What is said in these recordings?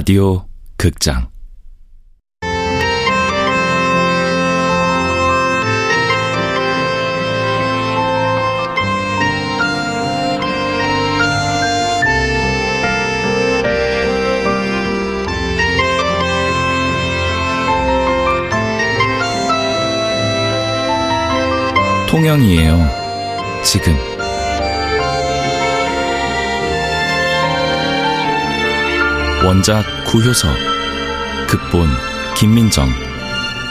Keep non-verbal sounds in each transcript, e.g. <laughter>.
라디오 극장 통영이에요. 지금. 원작 구효석, 극본 김민정,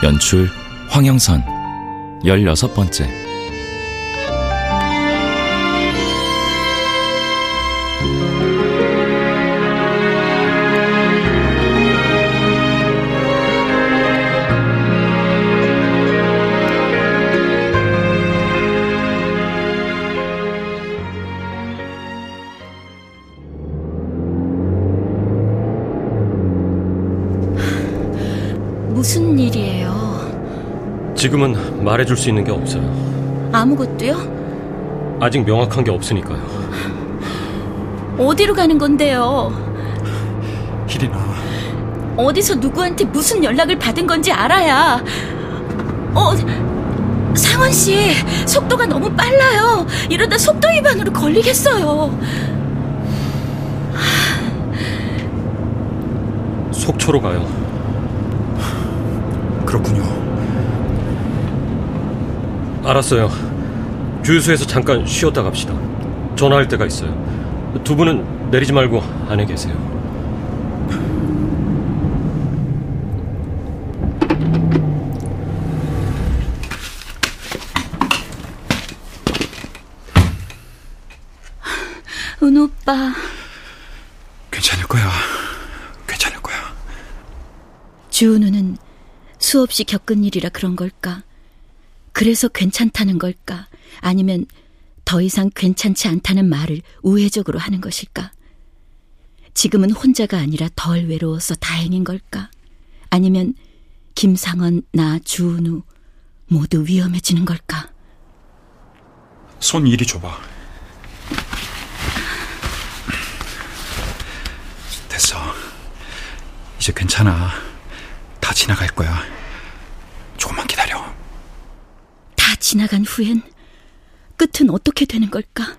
연출 황영선, 열여섯 번째. 무슨 일이에요? 지금은 말해줄 수 있는 게 없어요. 아무것도요? 아직 명확한 게 없으니까요. 어디로 가는 건데요? 희리나 어디서 누구한테 무슨 연락을 받은 건지 알아야. 어, 상원 씨, 속도가 너무 빨라요. 이러다 속도 위반으로 걸리겠어요. 속초로 가요. 그렇군요. 알았어요. 주유소에서 잠깐 쉬었다 갑시다. 전화할 때가 있어요. 두 분은 내리지 말고 안에 계세요. 은 오빠, 괜찮을 거야. 괜찮을 거야. 주은우는 수없이 겪은 일이라 그런 걸까? 그래서 괜찮다는 걸까? 아니면 더 이상 괜찮지 않다는 말을 우회적으로 하는 것일까? 지금은 혼자가 아니라 덜 외로워서 다행인 걸까? 아니면 김상원, 나, 주은우 모두 위험해지는 걸까? 손 이리 줘봐. 됐어. 이제 괜찮아. 다 지나갈 거야. 조금만 기다려. 다 지나간 후엔 끝은 어떻게 되는 걸까?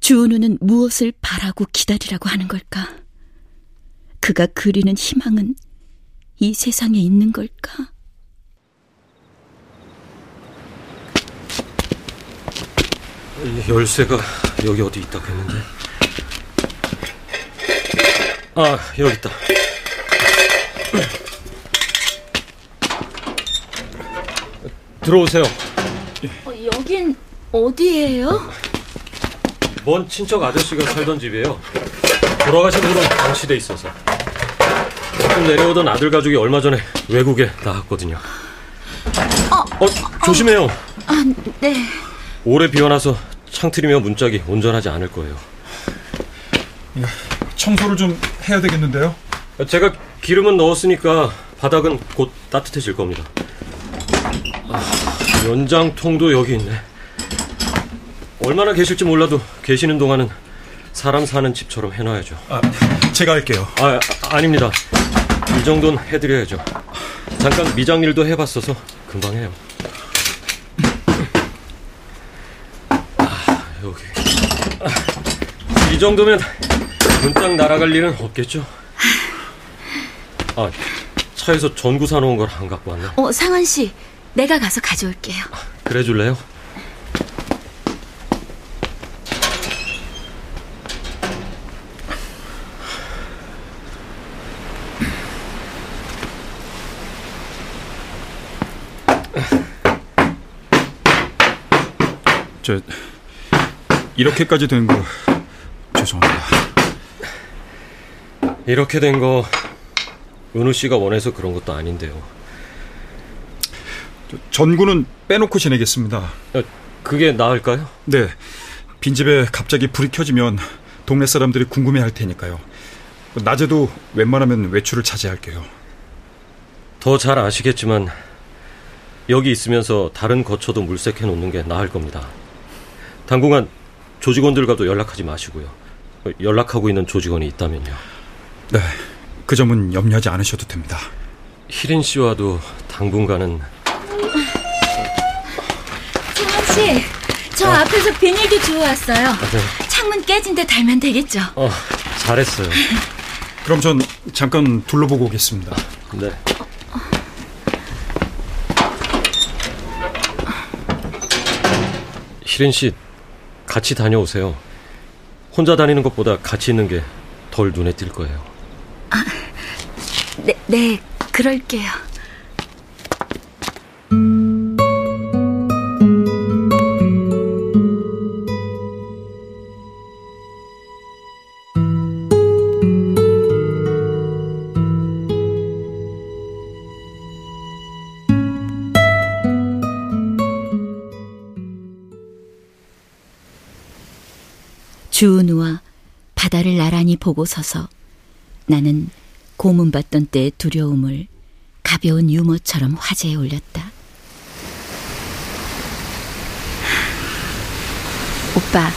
주은우는 무엇을 바라고 기다리라고 하는 걸까? 그가 그리는 희망은 이 세상에 있는 걸까? 열쇠가 여기 어디 있다고 했는데. 아, 여기 있다. 들어오세요. 어, 여긴 어디예요? 먼 친척 아저씨가 살던 집이에요. 돌아가신 후로 방치돼 있어서. 가끔 내려오던 아들 가족이 얼마 전에 외국에 나갔거든요. 어, 조심해요. 아, 네. 오래 비워놔서 창틀이며 문짝이 온전하지 않을 거예요. 청소를 좀 해야 되겠는데요? 제가 기름은 넣었으니까 바닥은 곧 따뜻해질 겁니다. 아, 연장통도 여기 있네. 얼마나 계실지 몰라도 계시는 동안은 사람 사는 집처럼 해놔야죠. 아, 제가 할게요. 아, 아 닙니다 이 정도는 해드려야죠. 잠깐 미장일도 해봤어서 금방 해요. 아, 여기. 아, 이 정도면 문짝 날아갈 일은 없겠죠? 아, 차에서 전구 사놓은 걸 안 갖고 왔네. 어, 상원 씨, 내가 가서 가져올게요. 그래 줄래요? 저 이렇게까지 된 거 죄송합니다. 이렇게 된 거 은우 씨가 원해서 그런 것도 아닌데요. 전구는 빼놓고 지내겠습니다. 어, 그게 나을까요? 네. 빈집에 갑자기 불이 켜지면 동네 사람들이 궁금해 할 테니까요. 낮에도 웬만하면 외출을 자제할게요. 더 잘 아시겠지만 여기 있으면서 다른 거처도 물색해 놓는 게 나을 겁니다. 당분간 조직원들과도 연락하지 마시고요. 연락하고 있는 조직원이 있다면요. 네, 그 점은 염려하지 않으셔도 됩니다. 희린 씨와도 당분간은 씨, 저 앞에서 비닐도 주워 왔어요. 네. 창문 깨진 데 달면 되겠죠? 어, 잘했어요. <laughs> 그럼 전 잠깐 둘러보고 오겠습니다. 네. 희린 씨, 같이 다녀오세요. 혼자 다니는 것보다 같이 있는 게 덜 눈에 띌 거예요. 네, 네, 그럴게요. 보고 서서 나는 고문받던 때의 두려움을 가벼운 유머처럼 화제에 올렸다. 오빠,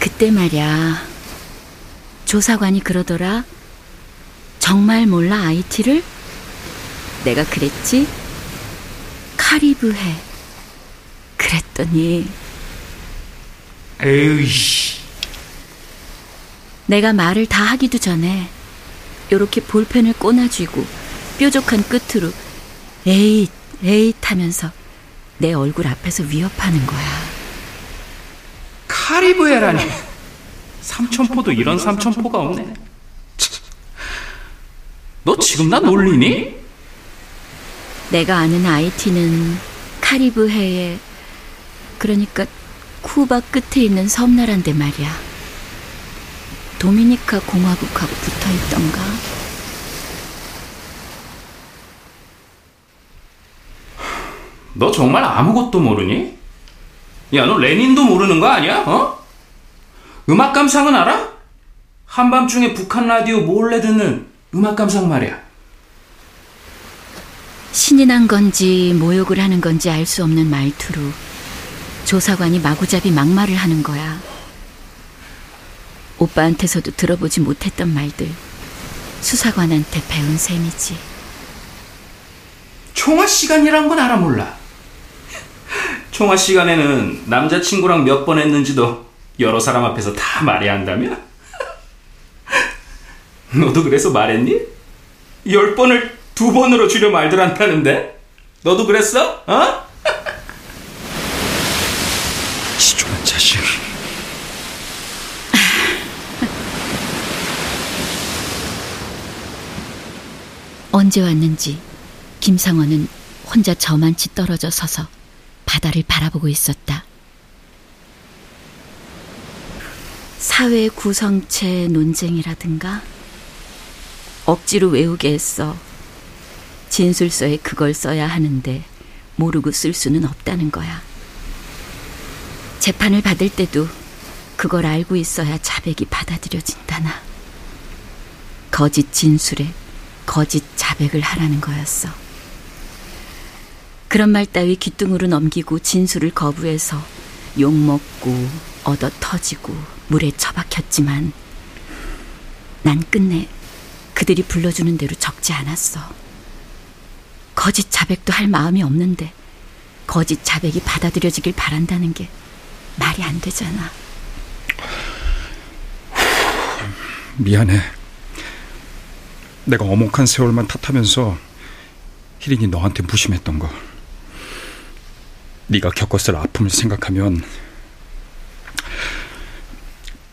그때 말야, 조사관이 그러더라. 정말 몰라 IT를? 내가 그랬지? 카리브해. 그랬더니 에이씨. 내가 말을 다 하기도 전에 요렇게 볼펜을 꼬나쥐고 뾰족한 끝으로 에잇 에잇 하면서 내 얼굴 앞에서 위협하는 거야. 카리브해라니. 삼천포도 이런 삼천포가 없네. 참. 너 지금 나 놀리니? 내가 아는 IT는 카리브해에 그러니까 쿠바 끝에 있는 섬나라인데 말이야. 도미니카 공화국하고 붙어 있던가. 너 정말 아무것도 모르니? 야, 너 레닌도 모르는 거 아니야? 어? 음악 감상은 알아? 한밤중에 북한 라디오 몰래 듣는 음악 감상 말이야. 신이 난 건지 모욕을 하는 건지 알 수 없는 말투로 조사관이 마구잡이 막말을 하는 거야. 오빠한테서도 들어보지 못했던 말들 수사관한테 배운 셈이지. 총화 시간이란 건 알아 몰라. 총화 시간에는 남자친구랑 몇 번 했는지도 여러 사람 앞에서 다 말해야 한다며? <laughs> 너도 그래서 말했니? 열 번을 두 번으로 줄여 말들 한다는데? 너도 그랬어? 어? 지중한 자식. 언제 왔는지 김상원은 혼자 저만치 떨어져 서서 바다를 바라보고 있었다. 사회 구성체 논쟁이라든가 억지로 외우게 했어. 진술서에 그걸 써야 하는데 모르고 쓸 수는 없다는 거야. 재판을 받을 때도 그걸 알고 있어야 자백이 받아들여진다나. 거짓 진술에 거짓 자백을 하라는 거였어. 그런 말 따위 귀뚱으로 넘기고 진술을 거부해서 욕먹고 얻어 터지고 물에 처박혔지만 난 끝내 그들이 불러주는 대로 적지 않았어. 거짓 자백도 할 마음이 없는데 거짓 자백이 받아들여지길 바란다는 게 말이 안 되잖아. 미안해. 내가 어목한 세월만 탓하면서 희린이 너한테 무심했던 거. 네가 겪었을 아픔을 생각하면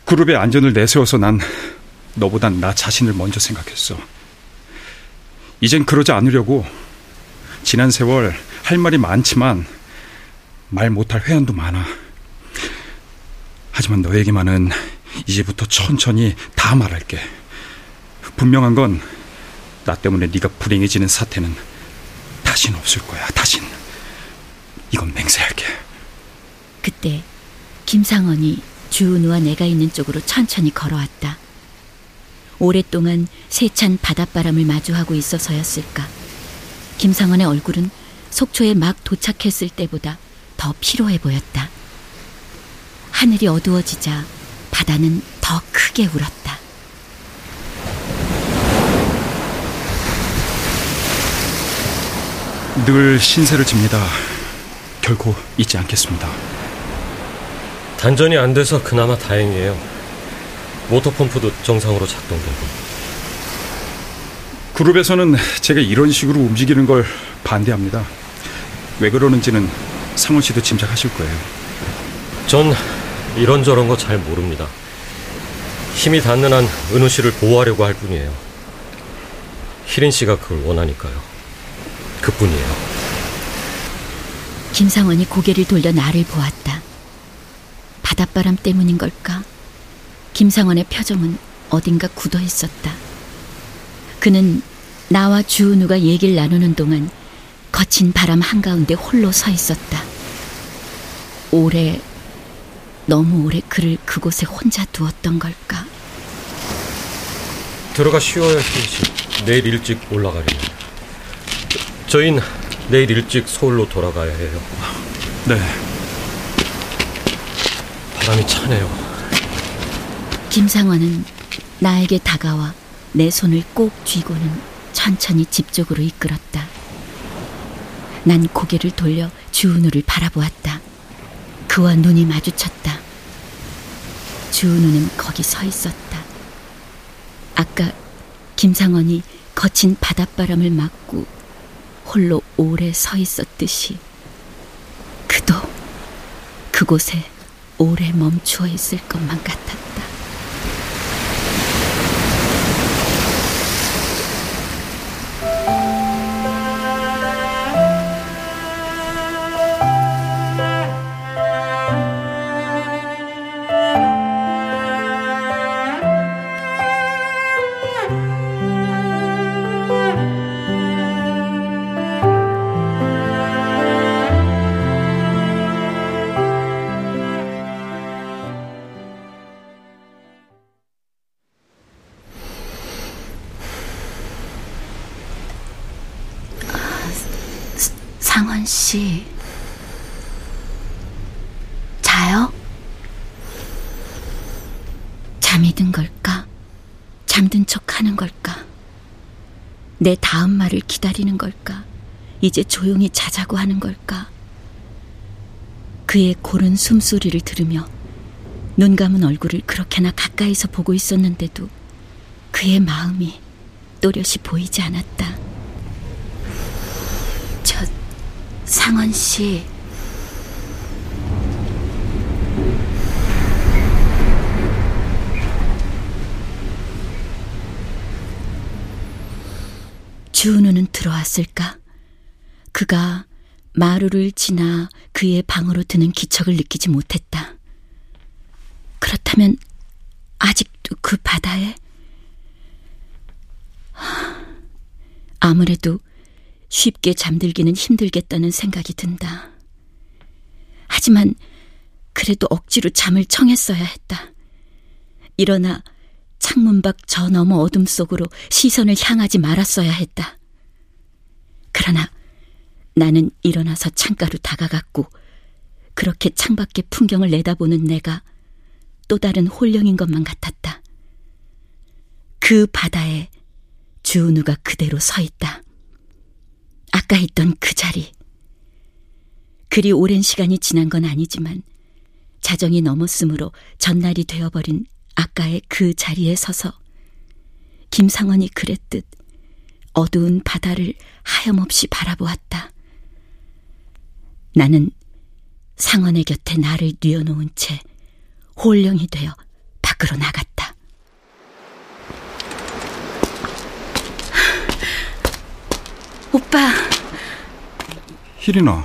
그룹의 안전을 내세워서 난 너보단 나 자신을 먼저 생각했어. 이젠 그러지 않으려고 지난 세월 할 말이 많지만 말 못할 회한도 많아. 하지만 너에게만은 이제부터 천천히 다 말할게. 분명한 건 나 때문에 네가 불행해지는 사태는 다신 없을 거야. 다신. 이건 맹세할게. 그때 김상원이 주은우와 내가 있는 쪽으로 천천히 걸어왔다. 오랫동안 세찬 바닷바람을 마주하고 있어서였을까. 김상원의 얼굴은 속초에 막 도착했을 때보다 더 피로해 보였다. 하늘이 어두워지자 바다는 더 크게 울었다. 늘 신세를 집니다. 결코 잊지 않겠습니다. 단전이 안 돼서 그나마 다행이에요. 모터 펌프도 정상으로 작동되고. 그룹에서는 제가 이런 식으로 움직이는 걸 반대합니다. 왜 그러는지는 상원 씨도 짐작하실 거예요. 전 이런저런 거 잘 모릅니다. 힘이 닿는 한 은우 씨를 보호하려고 할 뿐이에요. 희린 씨가 그걸 원하니까요. 그뿐이에요. 김상원이 고개를 돌려 나를 보았다. 바닷바람 때문인 걸까? 김상원의 표정은 어딘가 굳어 있었다. 그는 나와 주은우가 얘기를 나누는 동안 거친 바람 한가운데 홀로 서 있었다. 오래, 너무 오래 그를 그곳에 혼자 두었던 걸까? 들어가 쉬어야 씨. 내일 일찍 올라가려 면. 저흰 내일 일찍 서울로 돌아가야 해요. 네. 바람이 차네요. 김상원은 나에게 다가와 내 손을 꼭 쥐고는 천천히 집 쪽으로 이끌었다. 난 고개를 돌려 주은우를 바라보았다. 그와 눈이 마주쳤다. 주은우는 거기 서 있었다. 아까 김상원이 거친 바닷바람을 맞고 홀로 오래 서 있었듯이 그도 그곳에 오래 멈추어 있을 것만 같았다. 상원 씨. 자요? 잠이 든 걸까? 잠든 척 하는 걸까? 내 다음 말을 기다리는 걸까? 이제 조용히 자자고 하는 걸까? 그의 고른 숨소리를 들으며 눈 감은 얼굴을 그렇게나 가까이서 보고 있었는데도 그의 마음이 또렷이 보이지 않았다. 상원 씨. 주은우는 들어왔을까? 그가 마루를 지나 그의 방으로 드는 기척을 느끼지 못했다. 그렇다면 아직도 그 바다에 아무래도 쉽게 잠들기는 힘들겠다는 생각이 든다. 하지만 그래도 억지로 잠을 청했어야 했다. 일어나 창문 밖 저 너머 어둠 속으로 시선을 향하지 말았어야 했다. 그러나 나는 일어나서 창가로 다가갔고 그렇게 창밖의 풍경을 내다보는 내가 또 다른 홀령인 것만 같았다. 그 바다에 주은우가 그대로 서 있다. 아까 있던 그 자리. 그리 오랜 시간이 지난 건 아니지만 자정이 넘었으므로 전날이 되어버린 아까의 그 자리에 서서 김상원이 그랬듯 어두운 바다를 하염없이 바라보았다. 나는 상원의 곁에 나를 뉘어놓은 채 홀령이 되어 밖으로 나갔다. 오빠. 희린아.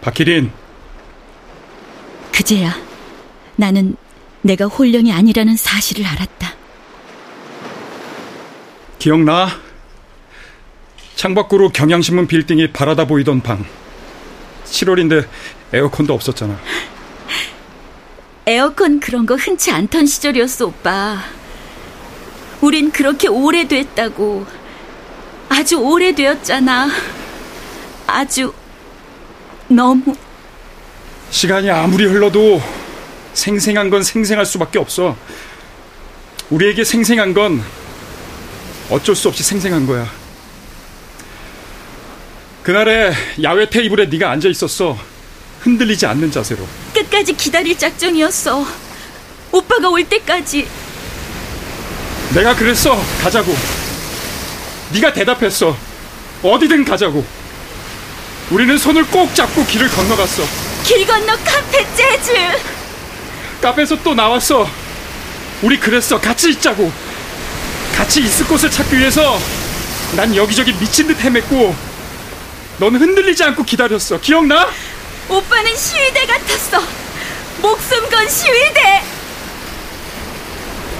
박희린. 그제야 나는 내가 홀령이 아니라는 사실을 알았다. 기억나? 창밖으로 경향신문 빌딩이 바라다 보이던 방. 7월인데 에어컨도 없었잖아. 에어컨 그런 거 흔치 않던 시절이었어, 오빠. 우린 그렇게 오래됐다고. 아주 오래되었잖아. 아주 너무 시간이 아무리 흘러도 생생한 건 생생할 수밖에 없어. 우리에게 생생한 건 어쩔 수 없이 생생한 거야. 그날에 야외 테이블에 네가 앉아 있었어. 흔들리지 않는 자세로. 끝까지 기다릴 작정이었어. 오빠가 올 때까지. 내가 그랬어. 가자고. 네가 대답했어. 어디든 가자고. 우리는 손을 꼭 잡고 길을 건너갔어. 길 건너 카페 재즈. 카페에서 또 나왔어. 우리 그랬어. 같이 있자고. 같이 있을 곳을 찾기 위해서 난 여기저기 미친 듯 헤맸고 넌 흔들리지 않고 기다렸어. 기억나? 오빠는 시위대 같았어. 목숨 건 시위대.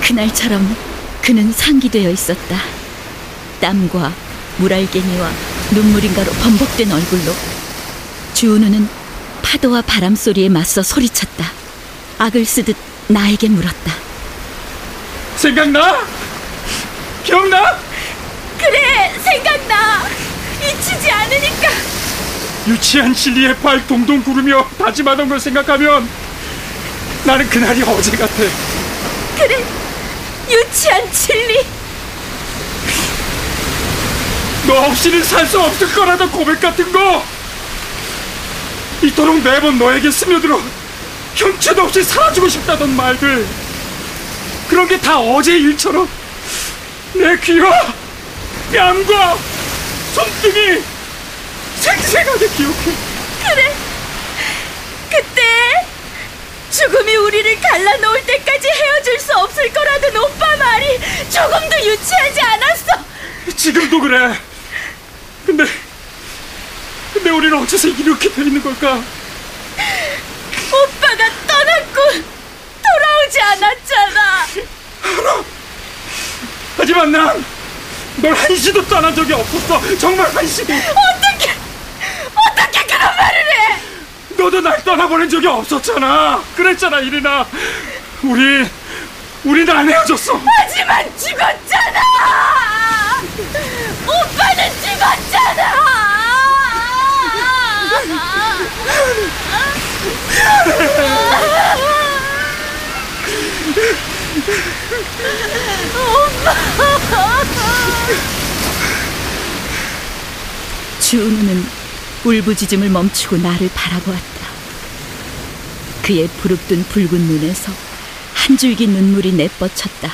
그날처럼 그는 상기되어 있었다. 땀과 물알갱이와 눈물인가로 범벅된 얼굴로 주은우는 파도와 바람 소리에 맞서 소리쳤다. 악을 쓰듯 나에게 물었다. 생각나? 기억나? 그래, 생각나. 잊히지 않으니까. 유치한 진리의 발 동동 구르며 다짐하던 걸 생각하면 나는 그날이 어제 같아. 그래, 유치한 진리. 너 없이는 살 수 없을 거라던 고백 같은 거! 이토록 매번 너에게 스며들어 형체도 없이 사라지고 싶다던 말들! 그런 게 다 어제 일처럼 내 귀와 뺨과 손등이 생생하게 기억해. 그래, 그때 죽음이 우리를 갈라놓을 때까지 헤어질 수 없을 거라던 오빠 말이 조금도 유치하지 않았어. 지금도 그래 근데 근데 우리는 어째서 이렇게 돼 있는 걸까 오빠가 떠났고 돌아오지 않았잖아. 하지만 난 널 한시도 떠난 적이 없었어 정말 한시도 어떻게 어떻게 그런? 너도 날 떠나보낸 적이 없었잖아. 그랬잖아, 이리나. 우리, 우리는 안 헤어졌어. 하지만 죽었잖아. 오빠는 죽었잖아. 주은우는 울부짖음을 멈추고 나를 바라보았다. 그의 부릅뜬 붉은 눈에서 한 줄기 눈물이 내뻗쳤다.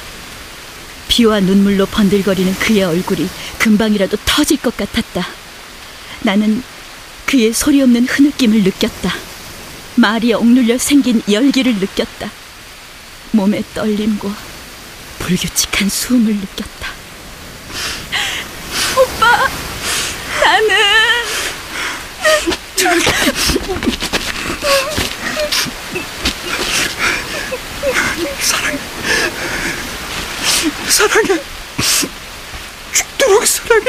비와 눈물로 번들거리는 그의 얼굴이 금방이라도 터질 것 같았다. 나는 그의 소리 없는 흐느낌을 느꼈다. 말이 억눌려 생긴 열기를 느꼈다. 몸의 떨림과 불규칙한 숨을 느꼈다. 오빠, 나는 사랑해. 죽도록 사랑해.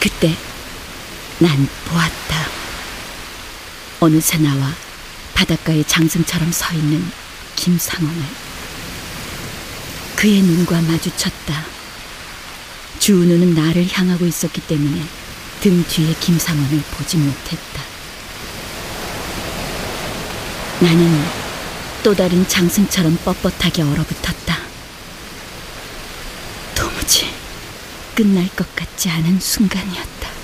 그때 난 보았다. 어느새 나와 바닷가에 장승처럼 서 있는 김상원을 그의 눈과 마주쳤다. 주은우는 나를 향하고 있었기 때문에 등 뒤에 김상원을 보지 못했다. 나는 또 다른 장승처럼 뻣뻣하게 얼어붙었다. 도무지 끝날 것 같지 않은 순간이었다.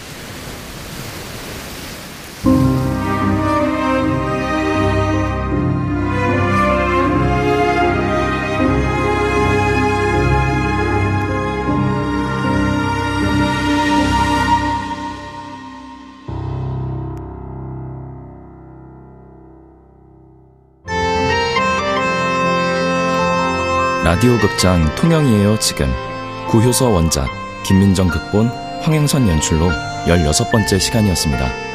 라디오 극장 통영이에요 지금 구효서 원작 김민정 극본 황영선 연출로 16번째 시간이었습니다.